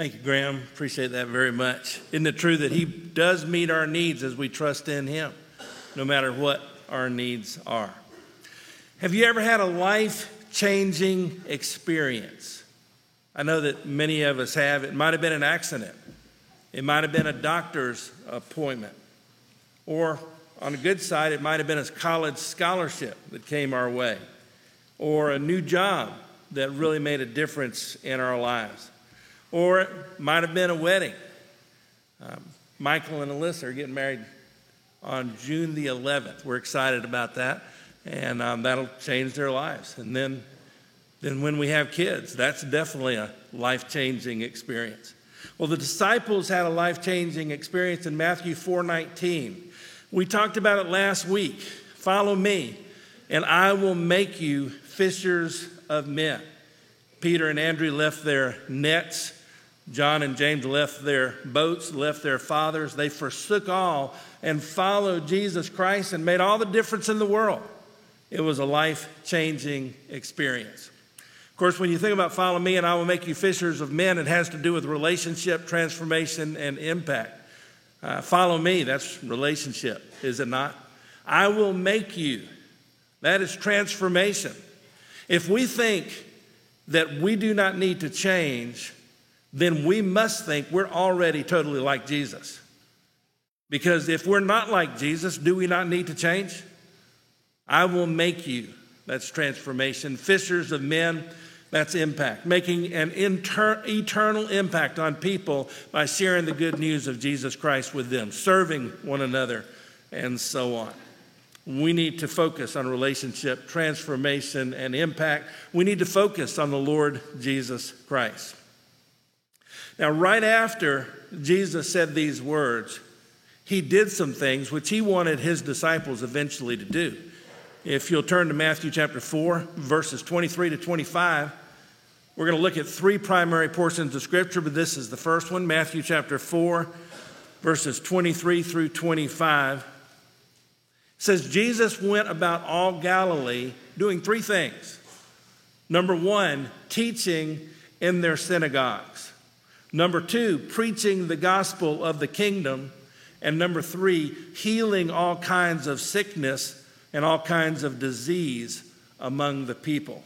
Thank you, Graham. Appreciate that very much. Isn't it true that He does meet our needs as we trust in Him, no matter what our needs are? Have you ever had a life changing experience? I know that many of us have. It might have been an accident, it might have been a doctor's appointment, or on the good side, it might have been a college scholarship that came our way, or a new job that really made a difference in our lives, or it might have been a wedding. Um, Michael and Alyssa are getting married on June the 11th. We're excited about that, and um, that'll change their lives. And then, then when we have kids, that's definitely a life changing experience. Well, the disciples had a life changing experience in Matthew 4:19. We talked about it last week. Follow me, and I will make you fishers of men. Peter and Andrew left their nets. John and James left their boats, left their fathers. They forsook all and followed Jesus Christ and made all the difference in the world. It was a life changing experience. Of course, when you think about follow me and I will make you fishers of men, it has to do with relationship, transformation, and impact. Uh, follow me, that's relationship, is it not? I will make you. That is transformation. If we think that we do not need to change, then we must think we're already totally like Jesus. Because if we're not like Jesus, do we not need to change? I will make you. That's transformation. Fishers of men that's impact, making an inter- eternal impact on people by sharing the good news of Jesus Christ with them, serving one another, and so on. We need to focus on relationship, transformation, and impact. We need to focus on the Lord Jesus Christ. Now, right after Jesus said these words, he did some things which he wanted his disciples eventually to do. If you'll turn to Matthew chapter 4, verses 23 to 25, we're going to look at three primary portions of Scripture, but this is the first one Matthew chapter 4, verses 23 through 25. It says, Jesus went about all Galilee doing three things. Number one, teaching in their synagogues. Number two, preaching the gospel of the kingdom. And number three, healing all kinds of sickness and all kinds of disease among the people.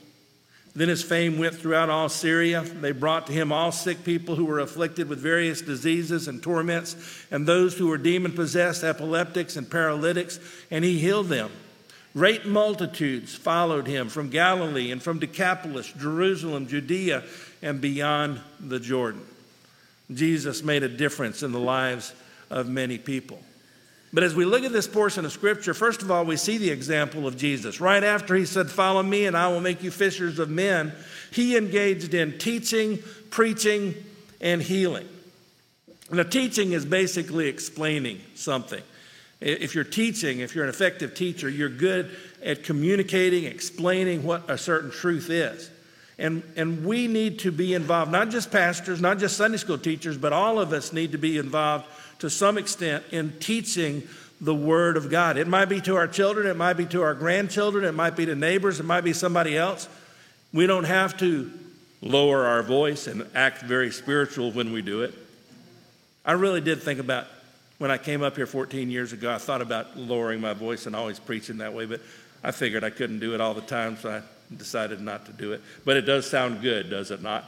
Then his fame went throughout all Syria. They brought to him all sick people who were afflicted with various diseases and torments, and those who were demon possessed, epileptics, and paralytics, and he healed them. Great multitudes followed him from Galilee and from Decapolis, Jerusalem, Judea, and beyond the Jordan. Jesus made a difference in the lives of many people. But as we look at this portion of Scripture, first of all, we see the example of Jesus. Right after he said, Follow me and I will make you fishers of men, he engaged in teaching, preaching, and healing. Now, teaching is basically explaining something. If you're teaching, if you're an effective teacher, you're good at communicating, explaining what a certain truth is. And, and we need to be involved, not just pastors, not just Sunday school teachers, but all of us need to be involved to some extent in teaching the Word of God. It might be to our children, it might be to our grandchildren, it might be to neighbors, it might be somebody else. We don't have to lower our voice and act very spiritual when we do it. I really did think about when I came up here 14 years ago, I thought about lowering my voice and always preaching that way, but I figured I couldn't do it all the time, so I decided not to do it. But it does sound good, does it not?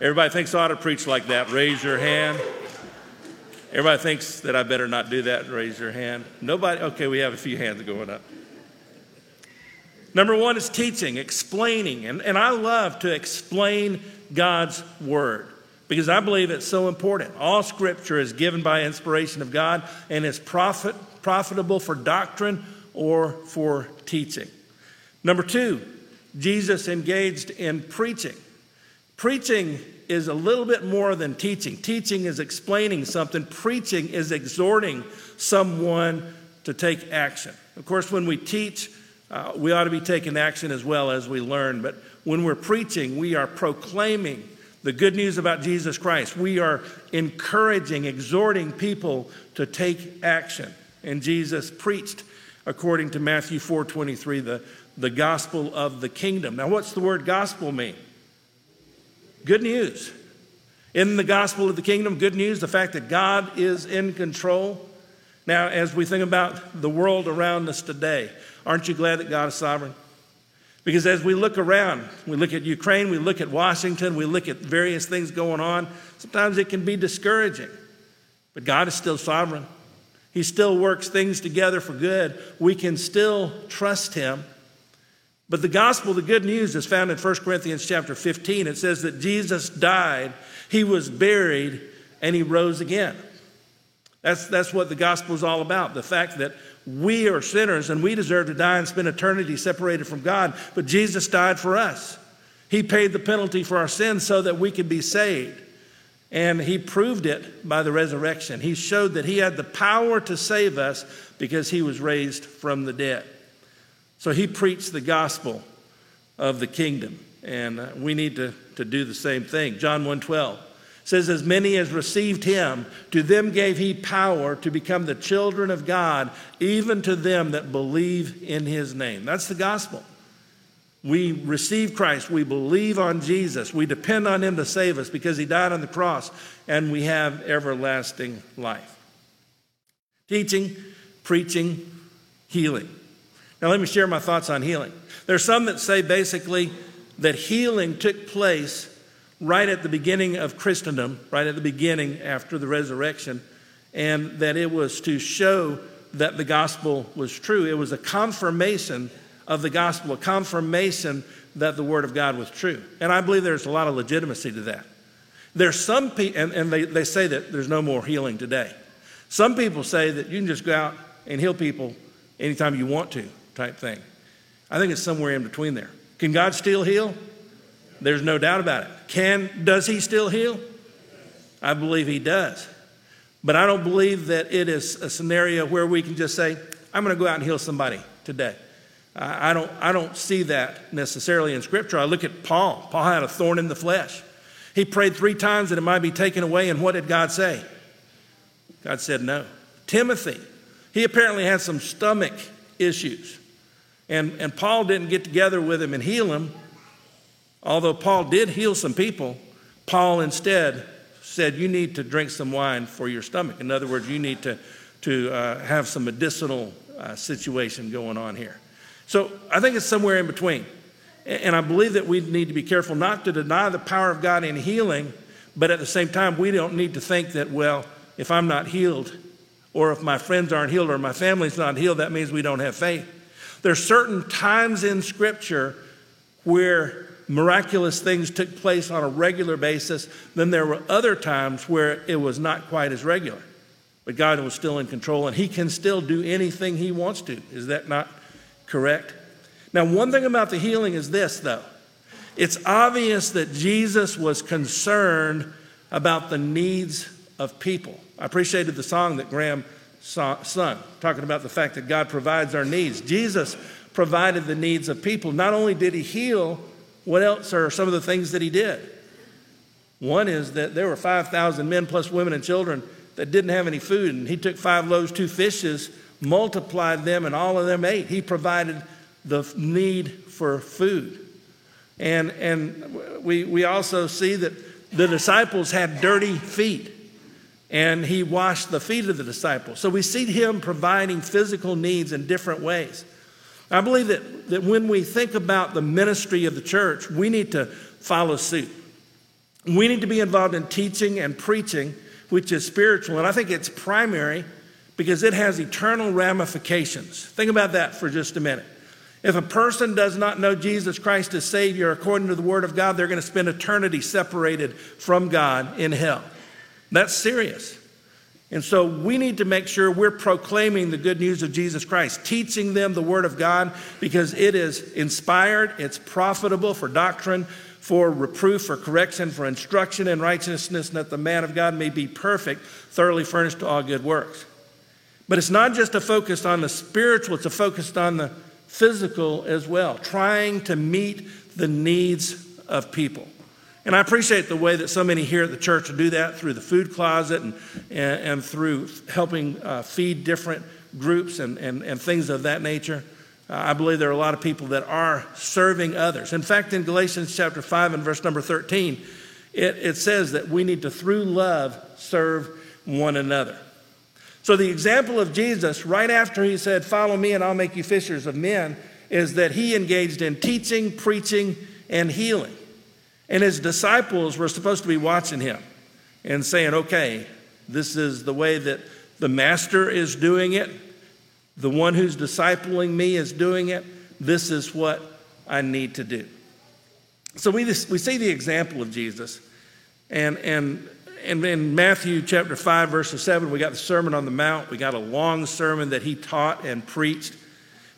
Everybody thinks I ought to preach like that. Raise your hand. Everybody thinks that I better not do that. Raise your hand. Nobody? Okay, we have a few hands going up. Number one is teaching, explaining. And, and I love to explain God's word because I believe it's so important. All scripture is given by inspiration of God and is profit, profitable for doctrine or for teaching. Number two, Jesus engaged in preaching. Preaching is a little bit more than teaching. Teaching is explaining something, preaching is exhorting someone to take action. Of course, when we teach, uh, we ought to be taking action as well as we learn. But when we're preaching, we are proclaiming the good news about Jesus Christ. We are encouraging, exhorting people to take action. And Jesus preached, according to Matthew 4:23, the, the gospel of the kingdom. Now, what's the word gospel mean? Good news. In the gospel of the kingdom, good news, the fact that God is in control. Now, as we think about the world around us today, aren't you glad that God is sovereign? Because as we look around, we look at Ukraine, we look at Washington, we look at various things going on, sometimes it can be discouraging. But God is still sovereign. He still works things together for good. We can still trust Him. But the gospel, the good news, is found in 1 Corinthians chapter 15. It says that Jesus died, He was buried, and He rose again. That's, that's what the gospel is all about the fact that we are sinners and we deserve to die and spend eternity separated from God, but Jesus died for us. He paid the penalty for our sins so that we could be saved. And he proved it by the resurrection. He showed that he had the power to save us because he was raised from the dead. So he preached the gospel of the kingdom. And uh, we need to, to do the same thing. John 1:12 says, As many as received him, to them gave he power to become the children of God, even to them that believe in his name. That's the gospel. We receive Christ. We believe on Jesus. We depend on Him to save us because He died on the cross and we have everlasting life. Teaching, preaching, healing. Now, let me share my thoughts on healing. There are some that say basically that healing took place right at the beginning of Christendom, right at the beginning after the resurrection, and that it was to show that the gospel was true. It was a confirmation of the gospel, a confirmation that the word of God was true. And I believe there's a lot of legitimacy to that. There's some people, and, and they, they say that there's no more healing today. Some people say that you can just go out and heal people anytime you want to, type thing. I think it's somewhere in between there. Can God still heal? There's no doubt about it. Can does he still heal? I believe he does. But I don't believe that it is a scenario where we can just say, I'm going to go out and heal somebody today. I don't, I don't see that necessarily in Scripture. I look at Paul. Paul had a thorn in the flesh. He prayed three times that it might be taken away, and what did God say? God said no. Timothy, he apparently had some stomach issues. And, and Paul didn't get together with him and heal him. Although Paul did heal some people, Paul instead said, You need to drink some wine for your stomach. In other words, you need to, to uh, have some medicinal uh, situation going on here. So I think it's somewhere in between. And I believe that we need to be careful not to deny the power of God in healing, but at the same time, we don't need to think that, well, if I'm not healed, or if my friends aren't healed, or my family's not healed, that means we don't have faith. There's certain times in Scripture where miraculous things took place on a regular basis. Then there were other times where it was not quite as regular. But God was still in control, and He can still do anything He wants to. Is that not correct? Now, one thing about the healing is this, though. It's obvious that Jesus was concerned about the needs of people. I appreciated the song that Graham sung, talking about the fact that God provides our needs. Jesus provided the needs of people. Not only did he heal, what else are some of the things that he did? One is that there were 5,000 men plus women and children that didn't have any food, and he took five loaves, two fishes, multiplied them, and all of them ate. He provided the need for food. And, and we, we also see that the disciples had dirty feet, and he washed the feet of the disciples. So we see him providing physical needs in different ways. I believe that, that when we think about the ministry of the church, we need to follow suit. We need to be involved in teaching and preaching, which is spiritual. And I think it's primary because it has eternal ramifications. Think about that for just a minute. If a person does not know Jesus Christ as Savior according to the Word of God, they're going to spend eternity separated from God in hell. That's serious. And so we need to make sure we're proclaiming the good news of Jesus Christ, teaching them the Word of God because it is inspired, it's profitable for doctrine, for reproof, for correction, for instruction in righteousness, and that the man of God may be perfect, thoroughly furnished to all good works. But it's not just a focus on the spiritual, it's a focus on the physical as well, trying to meet the needs of people. And I appreciate the way that so many here at the church do that through the food closet and, and, and through helping uh, feed different groups and, and, and things of that nature. Uh, I believe there are a lot of people that are serving others. In fact, in Galatians chapter 5 and verse number 13, it, it says that we need to, through love, serve one another. So, the example of Jesus, right after he said, Follow me and I'll make you fishers of men, is that he engaged in teaching, preaching, and healing. And his disciples were supposed to be watching him and saying, Okay, this is the way that the master is doing it. The one who's discipling me is doing it. This is what I need to do. So we, we see the example of Jesus. And, and, and in Matthew chapter 5, verse 7, we got the Sermon on the Mount. We got a long sermon that he taught and preached.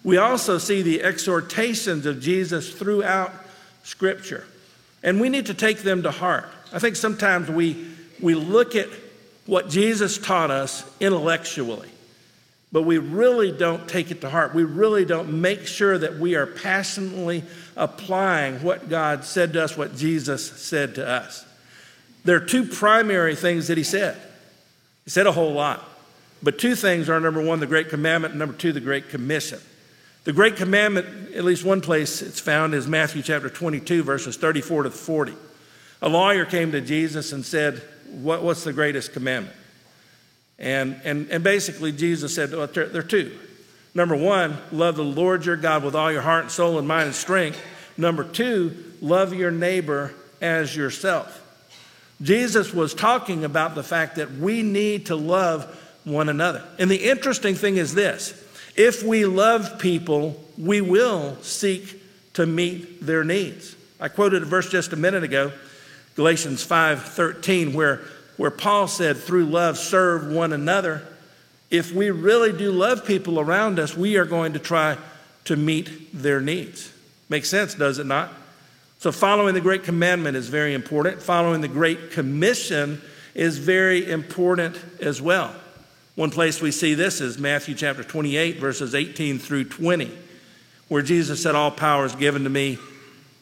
We also see the exhortations of Jesus throughout Scripture. And we need to take them to heart. I think sometimes we, we look at what Jesus taught us intellectually but we really don't take it to heart. We really don't make sure that we are passionately applying what God said to us, what Jesus said to us. There are two primary things that he said. He said a whole lot, but two things are number one, the Great Commandment, and number two, the Great Commission. The Great Commandment, at least one place it's found, is Matthew chapter 22, verses 34 to 40. A lawyer came to Jesus and said, what, What's the greatest commandment? And, and, and basically, Jesus said, well, there, there are two. Number one, love the Lord your God with all your heart and soul and mind and strength. Number two, love your neighbor as yourself. Jesus was talking about the fact that we need to love one another. And the interesting thing is this if we love people, we will seek to meet their needs. I quoted a verse just a minute ago, Galatians 5:13, where where Paul said, through love, serve one another. If we really do love people around us, we are going to try to meet their needs. Makes sense, does it not? So, following the Great Commandment is very important. Following the Great Commission is very important as well. One place we see this is Matthew chapter 28, verses 18 through 20, where Jesus said, All power is given to me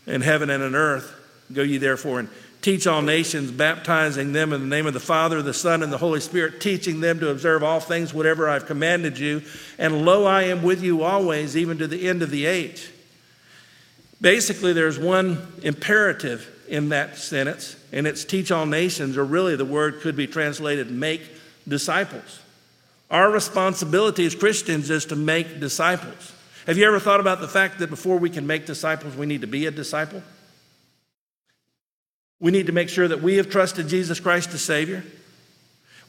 in heaven and on earth. Go ye therefore and Teach all nations, baptizing them in the name of the Father, the Son, and the Holy Spirit, teaching them to observe all things, whatever I've commanded you. And lo, I am with you always, even to the end of the age. Basically, there's one imperative in that sentence, and it's teach all nations, or really the word could be translated make disciples. Our responsibility as Christians is to make disciples. Have you ever thought about the fact that before we can make disciples, we need to be a disciple? We need to make sure that we have trusted Jesus Christ as Savior.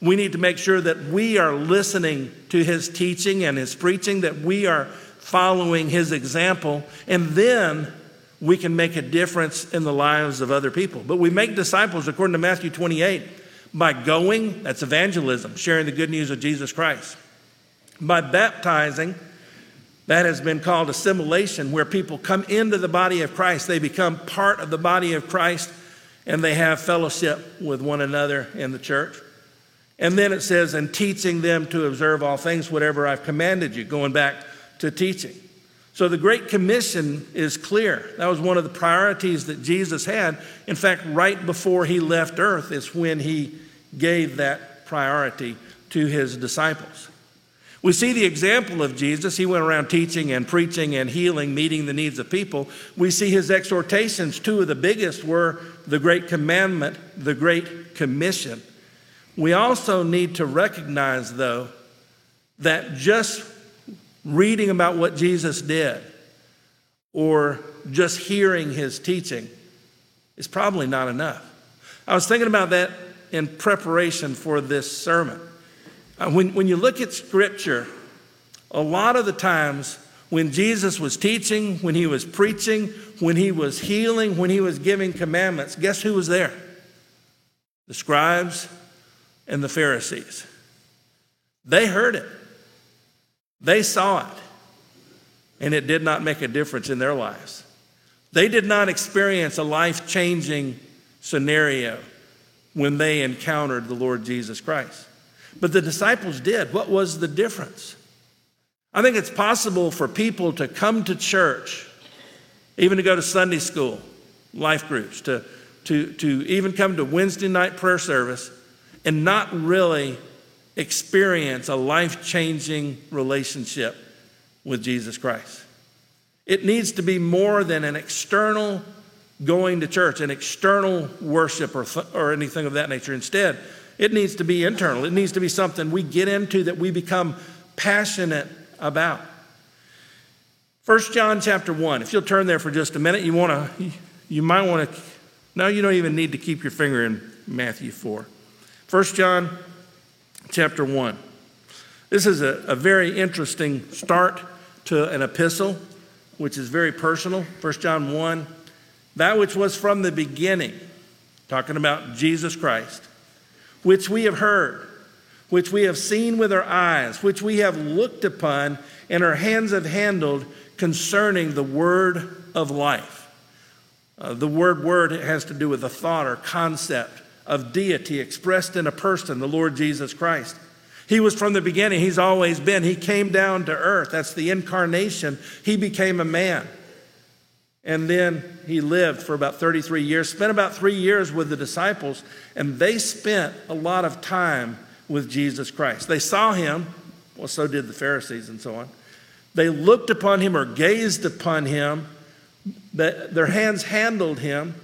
We need to make sure that we are listening to His teaching and His preaching, that we are following His example, and then we can make a difference in the lives of other people. But we make disciples, according to Matthew 28, by going, that's evangelism, sharing the good news of Jesus Christ. By baptizing, that has been called assimilation, where people come into the body of Christ. They become part of the body of Christ and they have fellowship with one another in the church. And then it says, and teaching them to observe all things, whatever I've commanded you, going back to teaching. So the Great Commission is clear. That was one of the priorities that Jesus had. In fact, right before he left earth is when he gave that priority to his disciples. We see the example of Jesus. He went around teaching and preaching and healing, meeting the needs of people. We see his exhortations. Two of the biggest were the Great Commandment, the Great Commission. We also need to recognize, though, that just reading about what Jesus did or just hearing his teaching is probably not enough. I was thinking about that in preparation for this sermon. Uh, when, when you look at Scripture, a lot of the times when Jesus was teaching, when he was preaching, when he was healing, when he was giving commandments, guess who was there? The scribes and the Pharisees. They heard it, they saw it, and it did not make a difference in their lives. They did not experience a life changing scenario when they encountered the Lord Jesus Christ. But the disciples did. What was the difference? I think it's possible for people to come to church, even to go to Sunday school, life groups, to, to, to even come to Wednesday night prayer service and not really experience a life changing relationship with Jesus Christ. It needs to be more than an external going to church, and external worship or, th- or anything of that nature. Instead, it needs to be internal. It needs to be something we get into that we become passionate about. 1 John chapter 1. If you'll turn there for just a minute, you want to you might want to no, you don't even need to keep your finger in Matthew 4. 1 John chapter 1. This is a, a very interesting start to an epistle, which is very personal. 1 John 1. That which was from the beginning, talking about Jesus Christ, which we have heard, which we have seen with our eyes, which we have looked upon, and our hands have handled concerning the word of life. Uh, the word word has to do with the thought or concept of deity expressed in a person, the Lord Jesus Christ. He was from the beginning, He's always been. He came down to earth. That's the incarnation. He became a man. And then he lived for about 33 years, spent about three years with the disciples, and they spent a lot of time with Jesus Christ. They saw him, well, so did the Pharisees and so on. They looked upon him or gazed upon him, their hands handled him.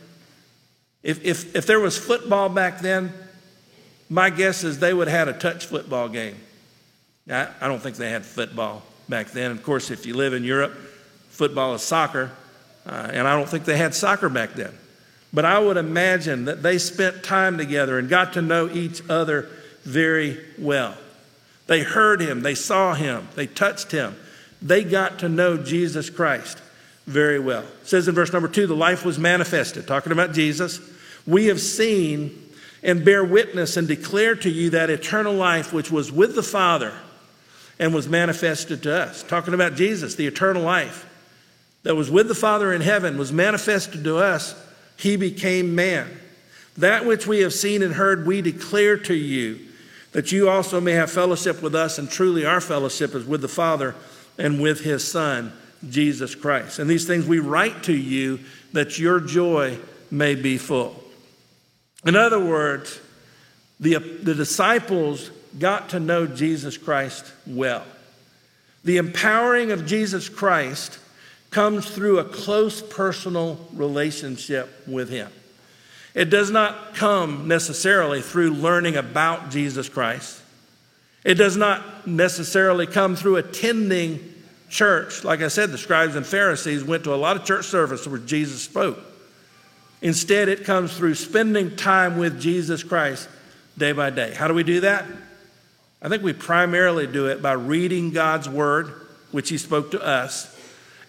If, if, if there was football back then, my guess is they would have had a touch football game. I, I don't think they had football back then. Of course, if you live in Europe, football is soccer. Uh, and I don't think they had soccer back then. But I would imagine that they spent time together and got to know each other very well. They heard him, they saw him, they touched him. They got to know Jesus Christ very well. It says in verse number two, the life was manifested, talking about Jesus. We have seen and bear witness and declare to you that eternal life which was with the Father and was manifested to us. Talking about Jesus, the eternal life that was with the Father in heaven was manifested to us, he became man. That which we have seen and heard, we declare to you, that you also may have fellowship with us, and truly our fellowship is with the Father and with his Son, Jesus Christ. And these things we write to you that your joy may be full. In other words, the, the disciples got to know Jesus Christ well. The empowering of Jesus Christ comes through a close personal relationship with Him. It does not come necessarily through learning about Jesus Christ. It does not necessarily come through attending church. Like I said, the scribes and Pharisees went to a lot of church services where Jesus spoke. Instead, it comes through spending time with Jesus Christ day by day. How do we do that? I think we primarily do it by reading God's word, which He spoke to us,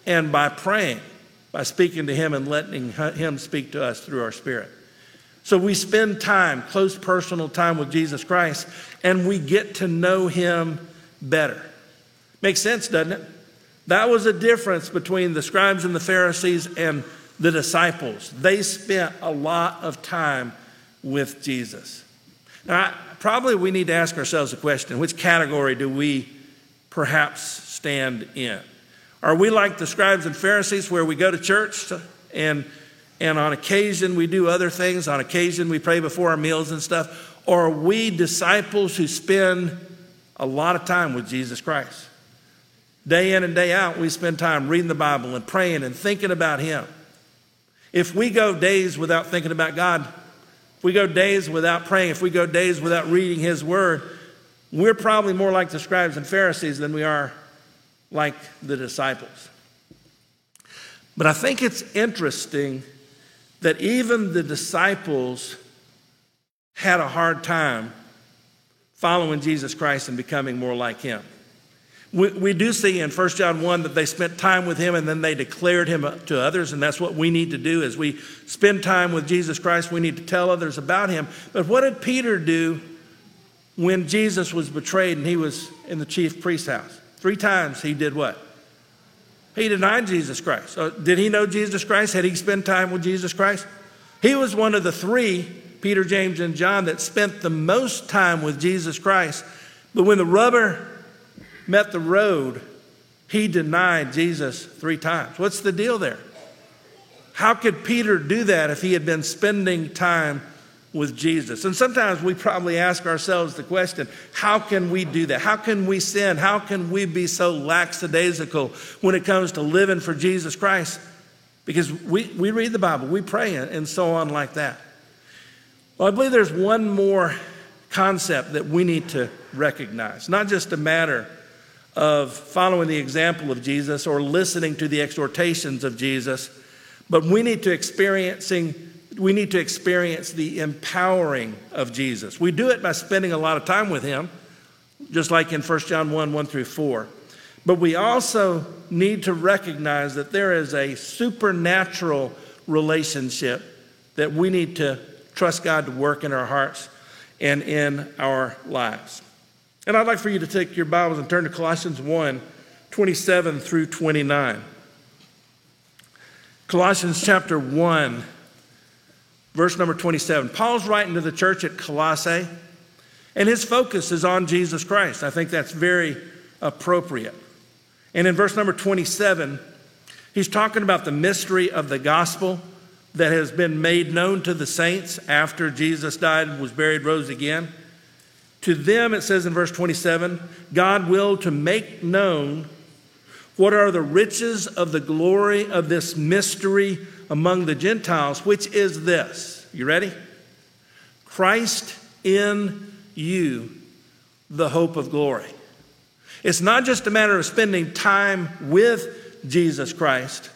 and by praying, by speaking to Him and letting Him speak to us through our spirit. So we spend time, close personal time with Jesus Christ, and we get to know Him better. Makes sense, doesn't it? That was a difference between the scribes and the Pharisees and the disciples. They spent a lot of time with Jesus. Now, probably we need to ask ourselves a question which category do we perhaps stand in? Are we like the scribes and Pharisees where we go to church and, and on occasion we do other things? On occasion we pray before our meals and stuff? Or are we disciples who spend a lot of time with Jesus Christ? Day in and day out, we spend time reading the Bible and praying and thinking about Him. If we go days without thinking about God, if we go days without praying, if we go days without reading His Word, we're probably more like the scribes and Pharisees than we are like the disciples. But I think it's interesting that even the disciples had a hard time following Jesus Christ and becoming more like him. We, we, do see in 1 John 1 that they spent time with him and then they declared him uh, to others, and that's what we need to do as we spend time with Jesus Christ. We need to tell others about him. But what did Peter do when Jesus was betrayed and he was in the chief priest's house? Three times he did what? He denied Jesus Christ. So did he know Jesus Christ? Had he spent time with Jesus Christ? He was one of the three, Peter, James, and John, that spent the most time with Jesus Christ. But when the rubber met the road, he denied Jesus three times. What's the deal there? How could Peter do that if he had been spending time with Jesus. And sometimes we probably ask ourselves the question how can we do that? How can we sin? How can we be so lackadaisical when it comes to living for Jesus Christ? Because we, we read the Bible, we pray, and so on, like that. Well, I believe there's one more concept that we need to recognize, not just a matter of following the example of Jesus or listening to the exhortations of Jesus, but we need to experiencing we need to experience the empowering of Jesus. We do it by spending a lot of time with him, just like in 1 John 1 1 through 4. But we also need to recognize that there is a supernatural relationship that we need to trust God to work in our hearts and in our lives. And I'd like for you to take your Bibles and turn to Colossians 1 27 through 29. Colossians chapter 1, verse number 27. Paul's writing to the church at Colossae, and his focus is on Jesus Christ. I think that's very appropriate. And in verse number 27, he's talking about the mystery of the gospel that has been made known to the saints after Jesus died, and was buried, rose again. To them, it says in verse 27, God willed to make known what are the riches of the glory of this mystery among the Gentiles, which is this. You ready? Christ in you, the hope of glory. It's not just a matter of spending time with Jesus Christ,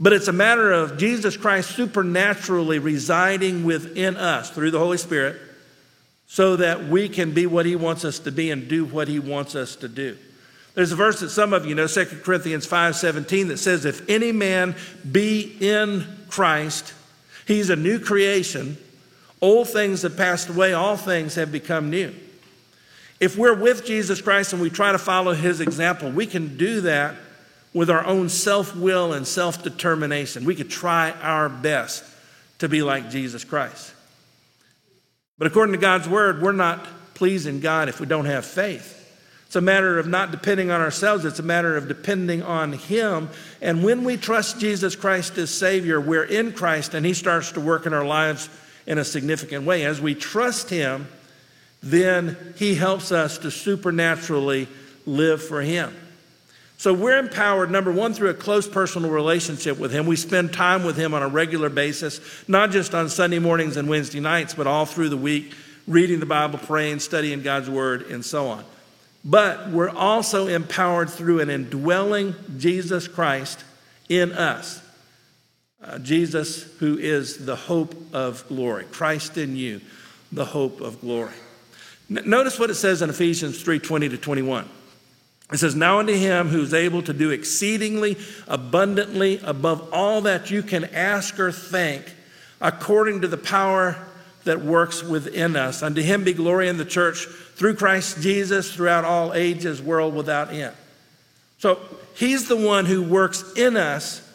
but it's a matter of Jesus Christ supernaturally residing within us through the Holy Spirit so that we can be what He wants us to be and do what He wants us to do. There's a verse that some of you know, 2 Corinthians 5:17, that says, If any man be in Christ, he's a new creation. Old things have passed away, all things have become new. If we're with Jesus Christ and we try to follow his example, we can do that with our own self will and self determination. We could try our best to be like Jesus Christ. But according to God's word, we're not pleasing God if we don't have faith. It's a matter of not depending on ourselves, it's a matter of depending on Him. And when we trust Jesus Christ as Savior, we're in Christ and He starts to work in our lives in a significant way. As we trust Him, then He helps us to supernaturally live for Him. So we're empowered, number one, through a close personal relationship with Him. We spend time with Him on a regular basis, not just on Sunday mornings and Wednesday nights, but all through the week, reading the Bible, praying, studying God's Word, and so on. But we're also empowered through an indwelling Jesus Christ in us. Uh, Jesus, who is the hope of glory. Christ in you, the hope of glory. N- notice what it says in Ephesians 3 20 to 21. It says, Now unto him who's able to do exceedingly abundantly above all that you can ask or think, according to the power that works within us. Unto him be glory in the church through Christ Jesus throughout all ages, world without end. So he's the one who works in us.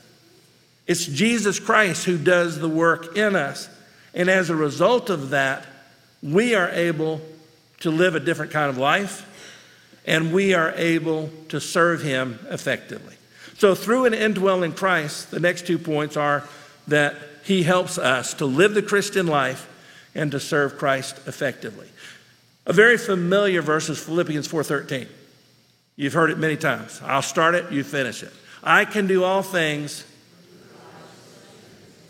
It's Jesus Christ who does the work in us. And as a result of that, we are able to live a different kind of life and we are able to serve him effectively. So, through an indwelling Christ, the next two points are that he helps us to live the Christian life and to serve Christ effectively. A very familiar verse is Philippians 4:13. You've heard it many times. I'll start it, you finish it. I can do all things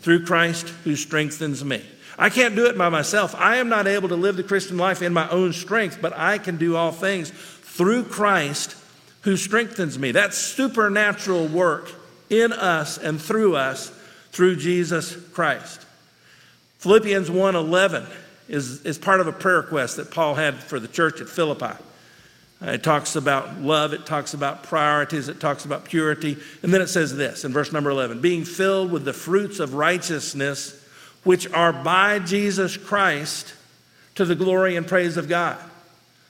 through Christ who strengthens me. I can't do it by myself. I am not able to live the Christian life in my own strength, but I can do all things through Christ who strengthens me. That's supernatural work in us and through us through Jesus Christ. Philippians 1:11 is, is part of a prayer request that Paul had for the church at Philippi. Uh, it talks about love, it talks about priorities, it talks about purity. And then it says this in verse number 11 being filled with the fruits of righteousness, which are by Jesus Christ to the glory and praise of God.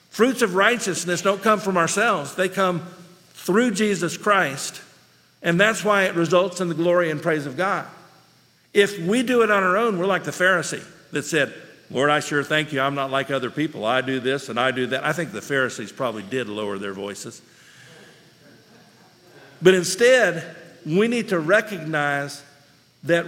Fruits of righteousness don't come from ourselves, they come through Jesus Christ. And that's why it results in the glory and praise of God. If we do it on our own, we're like the Pharisee that said, Lord, I sure thank you. I'm not like other people. I do this and I do that. I think the Pharisees probably did lower their voices. But instead, we need to recognize that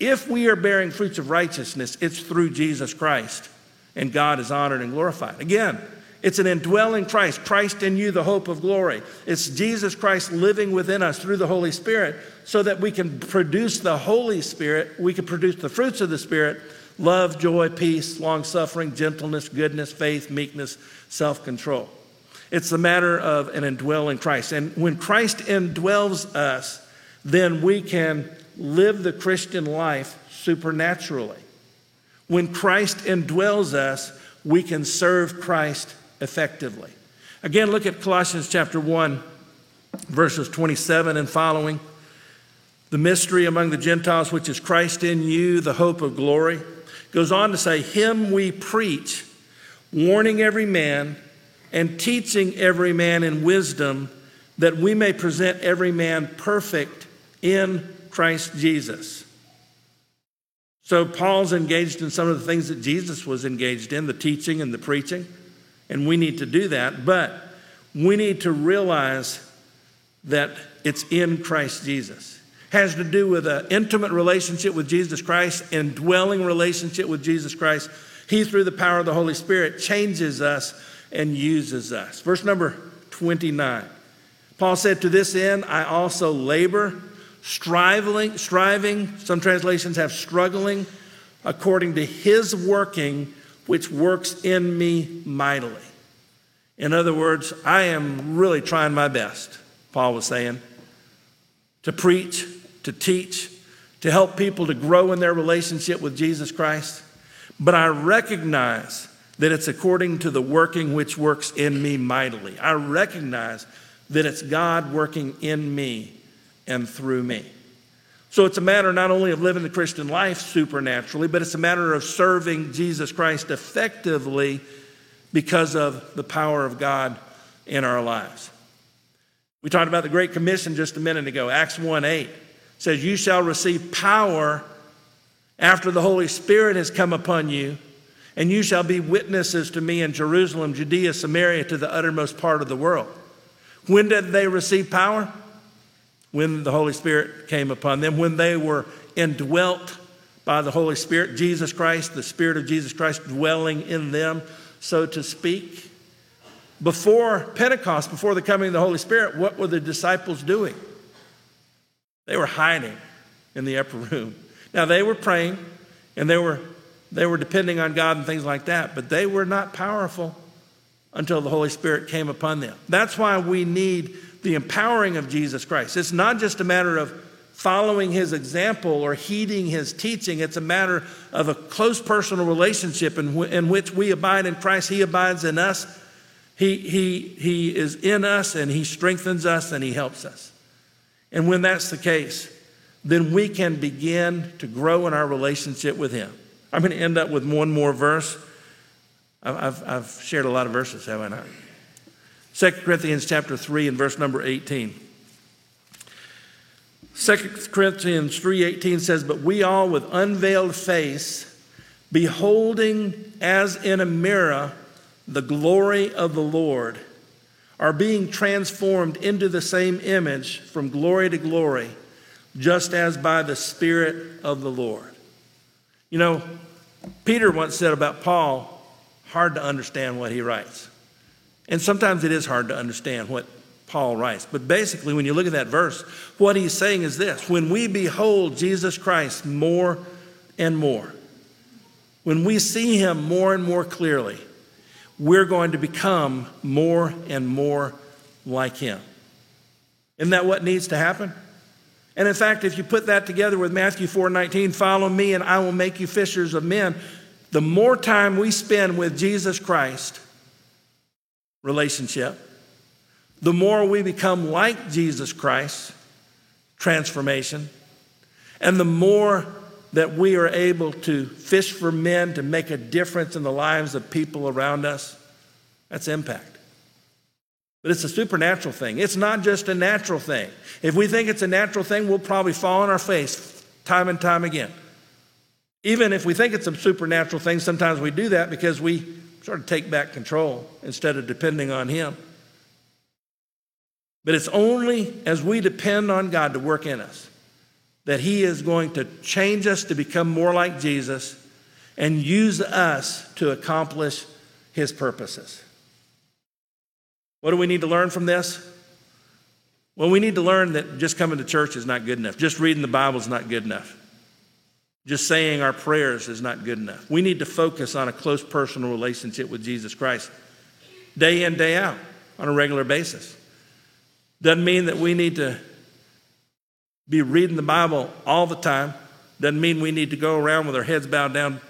if we are bearing fruits of righteousness, it's through Jesus Christ, and God is honored and glorified. Again, It's an indwelling Christ, Christ in you, the hope of glory. It's Jesus Christ living within us through the Holy Spirit so that we can produce the Holy Spirit, we can produce the fruits of the Spirit love, joy, peace, long suffering, gentleness, goodness, faith, meekness, self control. It's the matter of an indwelling Christ. And when Christ indwells us, then we can live the Christian life supernaturally. When Christ indwells us, we can serve Christ effectively. Again, look at Colossians chapter 1, verses 27 and following. The mystery among the Gentiles, which is Christ in you, the hope of glory, goes on to say, Him we preach, warning every man and teaching every man in wisdom, that we may present every man perfect in Christ Jesus. So, Paul's engaged in some of the things that Jesus was engaged in the teaching and the preaching and we need to do that, but we need to realize that it's in Christ Jesus. Has to do with an intimate relationship with Jesus Christ, and indwelling relationship with Jesus Christ. He, through the power of the Holy Spirit, changes us and uses us. Verse number 29. Paul said, To this end, I also labor, striving, striving, some translations have struggling, according to his working which works in me mightily. In other words, I am really trying my best, Paul was saying, to preach, to teach, to help people to grow in their relationship with Jesus Christ. But I recognize that it's according to the working which works in me mightily. I recognize that it's God working in me and through me. So it's a matter not only of living the Christian life supernaturally, but it's a matter of serving Jesus Christ effectively because of the power of God in our lives. We talked about the Great Commission just a minute ago. Acts 1 8 says, You shall receive power after the Holy Spirit has come upon you, and you shall be witnesses to me in Jerusalem, Judea, Samaria, to the uttermost part of the world. When did they receive power? When the Holy Spirit came upon them, when they were indwelt by the Holy Spirit, Jesus Christ, the Spirit of Jesus Christ dwelling in them, so to speak. Before Pentecost, before the coming of the Holy Spirit, what were the disciples doing? They were hiding in the upper room. Now, they were praying and they were, they were depending on God and things like that, but they were not powerful until the Holy Spirit came upon them. That's why we need the empowering of Jesus Christ. It's not just a matter of following his example or heeding his teaching, it's a matter of a close personal relationship in, w- in which we abide in Christ, he abides in us. He, he, he is in us and he strengthens us and he helps us. And when that's the case, then we can begin to grow in our relationship with him. I'm going to end up with one more verse. I've, I've shared a lot of verses, haven't I? 2 Corinthians chapter 3 and verse number 18. 2 Corinthians 3:18 says, "But we all with unveiled face, beholding as in a mirror the glory of the Lord, are being transformed into the same image from glory to glory, just as by the Spirit of the Lord." You know, Peter once said about Paul, hard to understand what he writes. And sometimes it is hard to understand what Paul writes. But basically, when you look at that verse, what he's saying is this when we behold Jesus Christ more and more, when we see him more and more clearly, we're going to become more and more like him. Isn't that what needs to happen? And in fact, if you put that together with Matthew 4 19, follow me and I will make you fishers of men, the more time we spend with Jesus Christ, relationship, the more we become like Jesus Christ, transformation, and the more that we are able to fish for men to make a difference in the lives of people around us, that's impact. But it's a supernatural thing. It's not just a natural thing. If we think it's a natural thing, we'll probably fall on our face time and time again. Even if we think it's a supernatural thing, sometimes we do that because we sort of take back control instead of depending on Him. But it's only as we depend on God to work in us that He is going to change us to become more like Jesus and use us to accomplish His purposes. What do we need to learn from this? Well, we need to learn that just coming to church is not good enough. Just reading the Bible is not good enough. Just saying our prayers is not good enough. We need to focus on a close personal relationship with Jesus Christ day in, day out, on a regular basis. Doesn't mean that we need to be reading the Bible all the time. Doesn't mean we need to go around with our heads bowed down,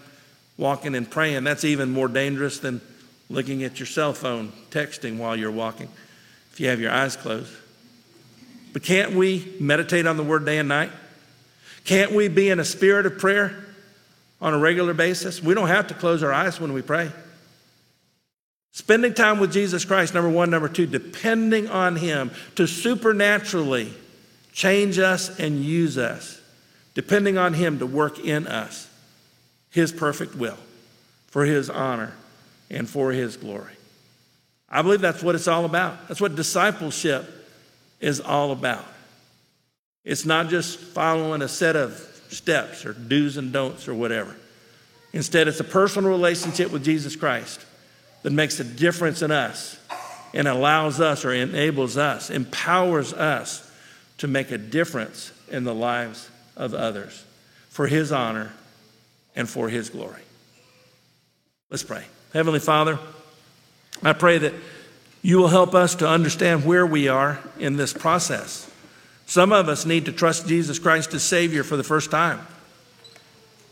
walking and praying. That's even more dangerous than looking at your cell phone, texting while you're walking, if you have your eyes closed. But can't we meditate on the Word day and night? Can't we be in a spirit of prayer on a regular basis? We don't have to close our eyes when we pray. Spending time with Jesus Christ, number one. Number two, depending on Him to supernaturally change us and use us, depending on Him to work in us His perfect will for His honor and for His glory. I believe that's what it's all about. That's what discipleship is all about. It's not just following a set of steps or do's and don'ts or whatever. Instead, it's a personal relationship with Jesus Christ that makes a difference in us and allows us or enables us, empowers us to make a difference in the lives of others for His honor and for His glory. Let's pray. Heavenly Father, I pray that you will help us to understand where we are in this process. Some of us need to trust Jesus Christ as Savior for the first time,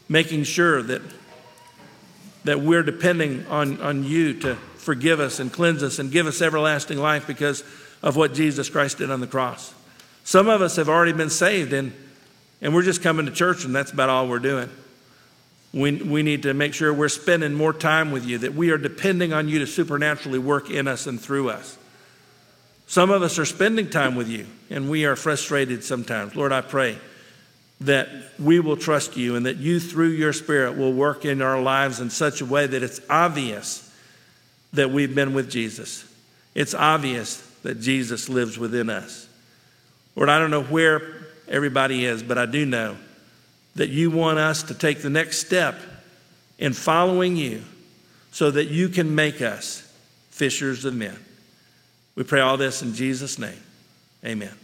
making sure that, that we're depending on, on you to forgive us and cleanse us and give us everlasting life because of what Jesus Christ did on the cross. Some of us have already been saved and, and we're just coming to church and that's about all we're doing. We, we need to make sure we're spending more time with you, that we are depending on you to supernaturally work in us and through us. Some of us are spending time with you, and we are frustrated sometimes. Lord, I pray that we will trust you and that you, through your Spirit, will work in our lives in such a way that it's obvious that we've been with Jesus. It's obvious that Jesus lives within us. Lord, I don't know where everybody is, but I do know that you want us to take the next step in following you so that you can make us fishers of men. We pray all this in Jesus' name. Amen.